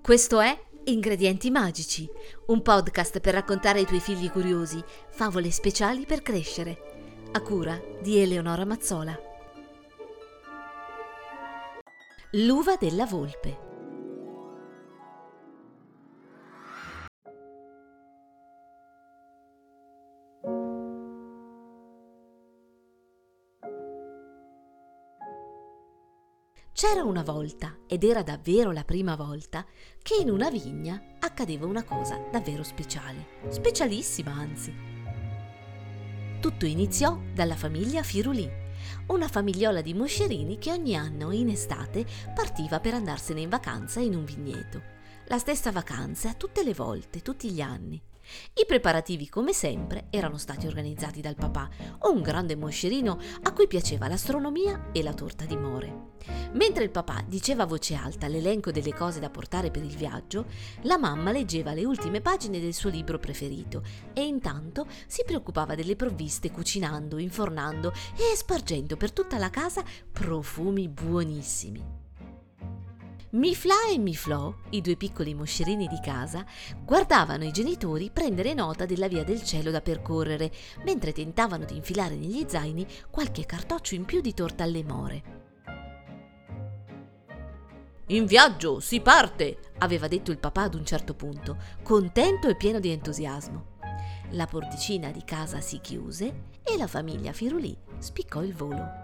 Questo è Ingredienti Magici, un podcast per raccontare ai tuoi figli curiosi favole speciali per crescere, a cura di Eleonora Mazzola. L'uva della volpe. C'era una volta, ed era davvero la prima volta, che in una vigna accadeva una cosa davvero speciale, specialissima anzi. Tutto iniziò dalla famiglia Firulì, una famigliola di moscerini che ogni anno in estate partiva per andarsene in vacanza in un vigneto. La stessa vacanza tutte le volte, tutti gli anni. I preparativi, come sempre, erano stati organizzati dal papà, un grande moscerino a cui piaceva l'astronomia e la torta di more. Mentre il papà diceva a voce alta l'elenco delle cose da portare per il viaggio, la mamma leggeva le ultime pagine del suo libro preferito e intanto si preoccupava delle provviste cucinando, infornando e spargendo per tutta la casa profumi buonissimi. Mifla e Miflò, i due piccoli moscerini di casa, guardavano i genitori prendere nota della via del cielo da percorrere, mentre tentavano di infilare negli zaini qualche cartoccio in più di torta alle more. In viaggio, si parte, aveva detto il papà ad un certo punto, contento e pieno di entusiasmo. La porticina di casa si chiuse e la famiglia Firulì spiccò il volo.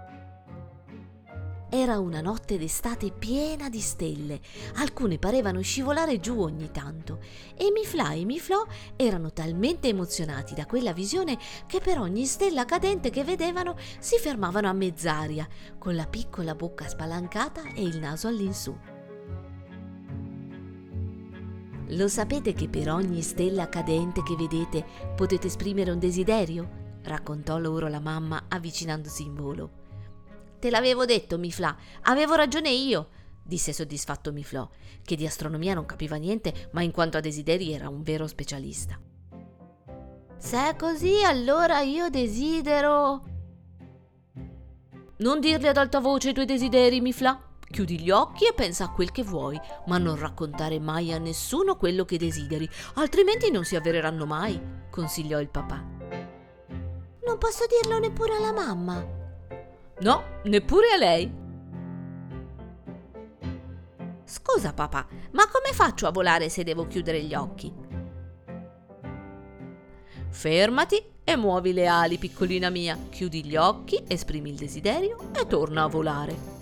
Era una notte d'estate piena di stelle, alcune parevano scivolare giù ogni tanto, e Mifla e Miflò erano talmente emozionati da quella visione che per ogni stella cadente che vedevano si fermavano a mezz'aria, con la piccola bocca spalancata e il naso all'insù. Lo sapete che per ogni stella cadente che vedete potete esprimere un desiderio? raccontò loro la mamma avvicinandosi in volo. Te l'avevo detto, Mifla, avevo ragione io, disse soddisfatto Miflò, che di astronomia non capiva niente, ma in quanto a desideri era un vero specialista. Se è così, allora io desidero. Non dirli ad alta voce i tuoi desideri, Mifla. Chiudi gli occhi e pensa a quel che vuoi, ma non raccontare mai a nessuno quello che desideri, altrimenti non si avvereranno mai, consigliò il papà. Non posso dirlo neppure alla mamma, No, neppure a lei. Scusa papà, ma come faccio a volare se devo chiudere gli occhi? Fermati e muovi le ali, piccolina mia. Chiudi gli occhi, esprimi il desiderio e torna a volare.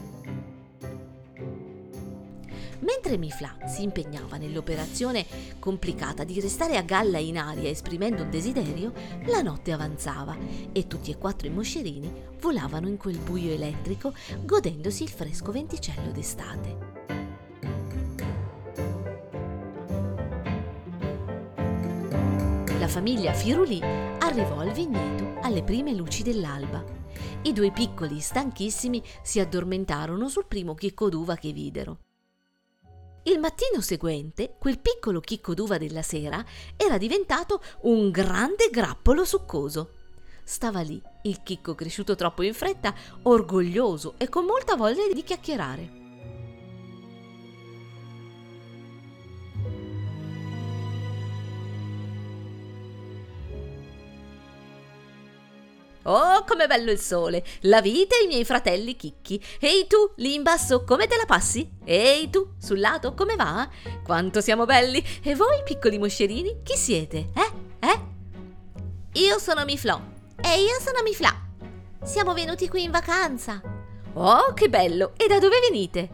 Mentre Mifla si impegnava nell'operazione complicata di restare a galla in aria esprimendo un desiderio, la notte avanzava e tutti e quattro i moscerini volavano in quel buio elettrico godendosi il fresco venticello d'estate. La famiglia Firulì arrivò al vigneto alle prime luci dell'alba. I due piccoli, stanchissimi, si addormentarono sul primo chicco d'uva che videro. Il mattino seguente, quel piccolo chicco d'uva della sera era diventato un grande grappolo succoso. Stava lì, il chicco cresciuto troppo in fretta, orgoglioso e con molta voglia di chiacchierare. Oh, com'è bello il sole! La vita e i miei fratelli chicchi. Ehi tu, lì in basso, come te la passi? Ehi tu, sul lato, come va? Quanto siamo belli! E voi, piccoli moscerini, chi siete? Eh? Eh? Io sono Miflò. E io sono Mifla. Siamo venuti qui in vacanza. Oh, che bello! E da dove venite?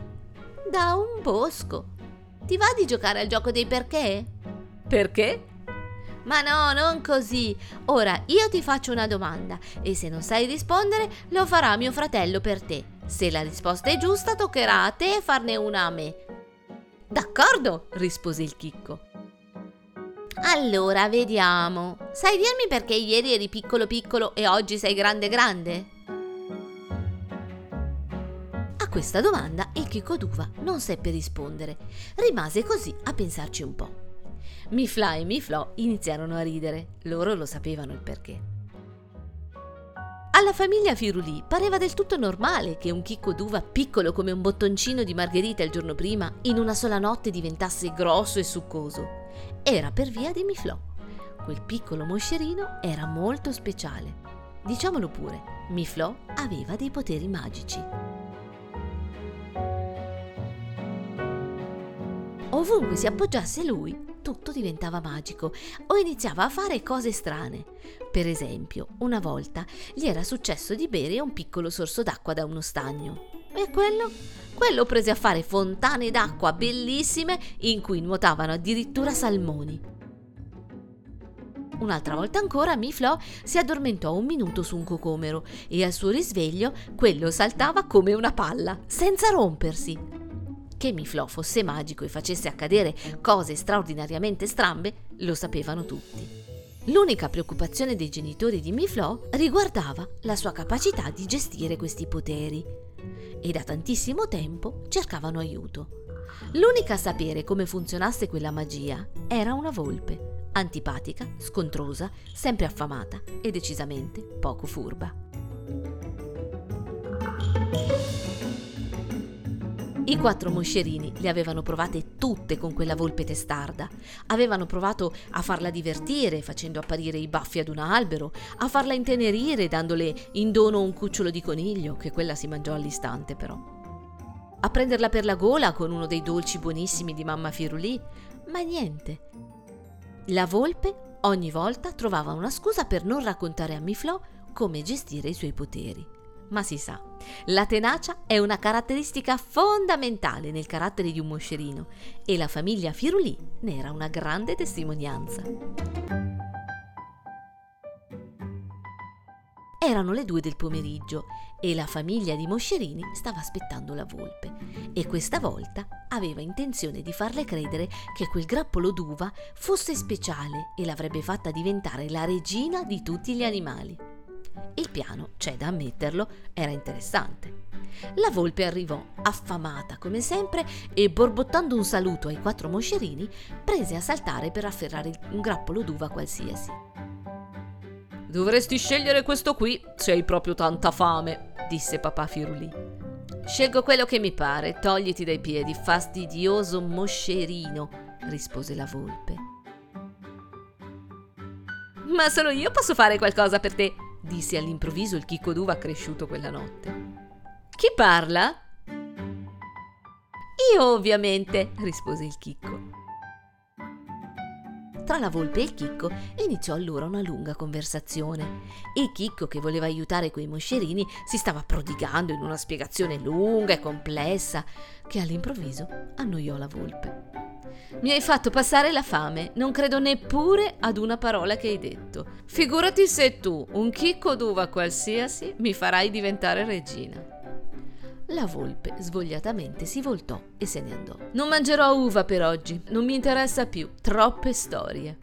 Da un bosco. Ti va di giocare al gioco dei perché? Perché? Ma no, non così. Ora io ti faccio una domanda e se non sai rispondere lo farà mio fratello per te. Se la risposta è giusta toccherà a te farne una a me. D'accordo, rispose il chicco. Allora, vediamo. Sai dirmi perché ieri eri piccolo piccolo e oggi sei grande grande? A questa domanda il chicco d'uva non seppe rispondere. Rimase così a pensarci un po'. Mifla e Miflò iniziarono a ridere, loro lo sapevano il perché. Alla famiglia Firulì pareva del tutto normale che un chicco d'uva piccolo come un bottoncino di margherita il giorno prima in una sola notte diventasse grosso e succoso. Era per via di Miflò. Quel piccolo moscerino era molto speciale. Diciamolo pure, Miflò aveva dei poteri magici. Ovunque si appoggiasse lui, tutto diventava magico o iniziava a fare cose strane. Per esempio, una volta gli era successo di bere un piccolo sorso d'acqua da uno stagno. E quello? Quello prese a fare fontane d'acqua bellissime in cui nuotavano addirittura salmoni. Un'altra volta ancora Miflo si addormentò un minuto su un cocomero e al suo risveglio quello saltava come una palla, senza rompersi. Che Miflò fosse magico e facesse accadere cose straordinariamente strambe lo sapevano tutti. L'unica preoccupazione dei genitori di Miflò riguardava la sua capacità di gestire questi poteri e da tantissimo tempo cercavano aiuto. L'unica a sapere come funzionasse quella magia era una volpe, antipatica, scontrosa, sempre affamata e decisamente poco furba. I quattro moscerini le avevano provate tutte con quella volpe testarda. Avevano provato a farla divertire facendo apparire i baffi ad un albero, a farla intenerire dandole in dono un cucciolo di coniglio, che quella si mangiò all'istante però. A prenderla per la gola con uno dei dolci buonissimi di mamma Firulì, ma niente. La volpe ogni volta trovava una scusa per non raccontare a Miflò come gestire i suoi poteri ma si sa, la tenacia è una caratteristica fondamentale nel carattere di un moscerino e la famiglia Firulì ne era una grande testimonianza. Erano le due del pomeriggio e la famiglia di Moscerini stava aspettando la volpe e questa volta aveva intenzione di farle credere che quel grappolo d'uva fosse speciale e l'avrebbe fatta diventare la regina di tutti gli animali. Il piano, c'è da ammetterlo, era interessante. La volpe arrivò, affamata come sempre, e borbottando un saluto ai quattro moscerini, prese a saltare per afferrare un grappolo d'uva qualsiasi. Dovresti scegliere questo qui, se hai proprio tanta fame, disse papà Firulì. Scelgo quello che mi pare, togliti dai piedi, fastidioso moscerino, rispose la volpe. Ma solo io posso fare qualcosa per te, disse all'improvviso il chicco d'uva cresciuto quella notte. Chi parla? Io ovviamente, rispose il chicco. Tra la volpe e il chicco iniziò allora una lunga conversazione. Il chicco, che voleva aiutare quei moscerini, si stava prodigando in una spiegazione lunga e complessa che all'improvviso annoiò la volpe. Mi hai fatto passare la fame, non credo neppure ad una parola che hai detto. Figurati se tu, un chicco d'uva qualsiasi, mi farai diventare regina. La volpe svogliatamente si voltò e se ne andò. Non mangerò uva per oggi, non mi interessa più, troppe storie.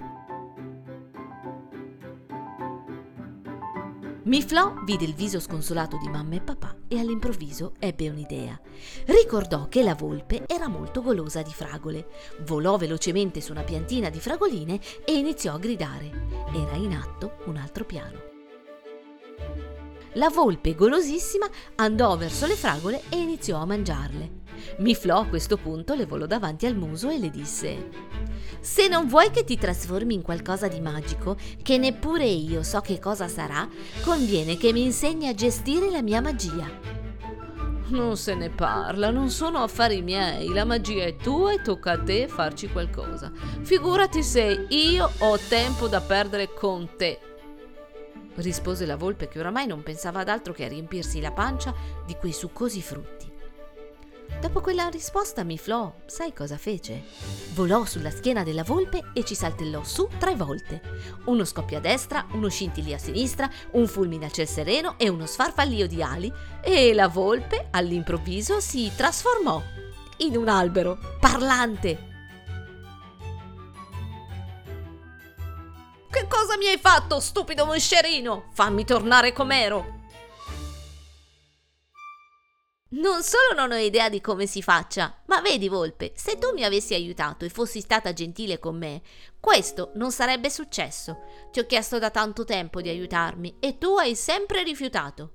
Miflò vide il viso sconsolato di mamma e papà e all'improvviso ebbe un'idea. Ricordò che la volpe era molto golosa di fragole. Volò velocemente su una piantina di fragoline e iniziò a gridare. Era in atto un altro piano. La volpe, golosissima, andò verso le fragole e iniziò a mangiarle. Miflò a questo punto le volò davanti al muso e le disse se non vuoi che ti trasformi in qualcosa di magico, che neppure io so che cosa sarà, conviene che mi insegni a gestire la mia magia. Non se ne parla, non sono affari miei, la magia è tua e tocca a te farci qualcosa. Figurati se io ho tempo da perdere con te. Rispose la volpe che oramai non pensava ad altro che a riempirsi la pancia di quei succosi frutti. Dopo quella risposta Miflò, sai cosa fece? Volò sulla schiena della volpe e ci saltellò su tre volte. Uno scoppio a destra, uno scintillio a sinistra, un fulmine a ciel sereno e uno sfarfallio di ali e la volpe all'improvviso si trasformò in un albero parlante. Che cosa mi hai fatto, stupido moscerino? Fammi tornare com'ero! Non solo non ho idea di come si faccia, ma vedi, Volpe, se tu mi avessi aiutato e fossi stata gentile con me, questo non sarebbe successo. Ti ho chiesto da tanto tempo di aiutarmi e tu hai sempre rifiutato.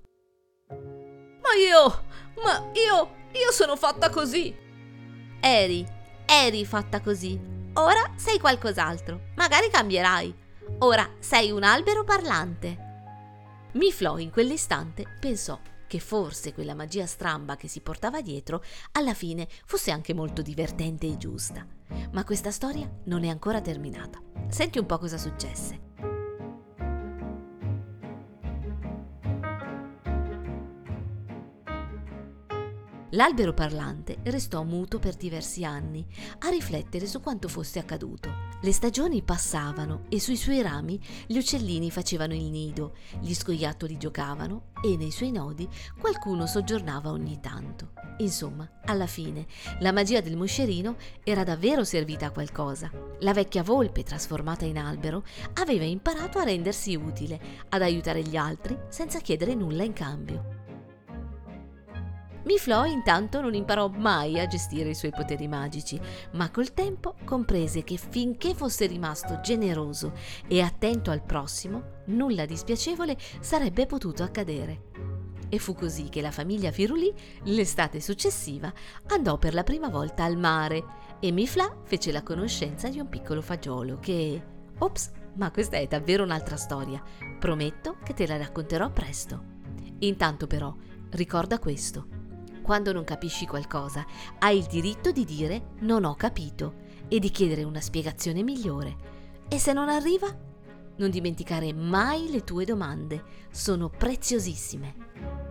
Ma io, ma io, io sono fatta così. Eri, eri fatta così. Ora sei qualcos'altro. Magari cambierai. Ora sei un albero parlante. Miflo in quell'istante pensò che forse quella magia stramba che si portava dietro alla fine fosse anche molto divertente e giusta. Ma questa storia non è ancora terminata. Senti un po' cosa successe. L'albero parlante restò muto per diversi anni, a riflettere su quanto fosse accaduto. Le stagioni passavano e sui suoi rami gli uccellini facevano il nido, gli scoiattoli giocavano e nei suoi nodi qualcuno soggiornava ogni tanto. Insomma, alla fine, la magia del moscerino era davvero servita a qualcosa. La vecchia volpe, trasformata in albero, aveva imparato a rendersi utile, ad aiutare gli altri senza chiedere nulla in cambio. Miflo intanto non imparò mai a gestire i suoi poteri magici, ma col tempo comprese che finché fosse rimasto generoso e attento al prossimo, nulla di spiacevole sarebbe potuto accadere. E fu così che la famiglia Firulì, l'estate successiva, andò per la prima volta al mare e Mifla fece la conoscenza di un piccolo fagiolo che... Ops, ma questa è davvero un'altra storia. Prometto che te la racconterò presto. Intanto però, ricorda questo quando non capisci qualcosa, hai il diritto di dire non ho capito e di chiedere una spiegazione migliore. E se non arriva? Non dimenticare mai le tue domande, sono preziosissime.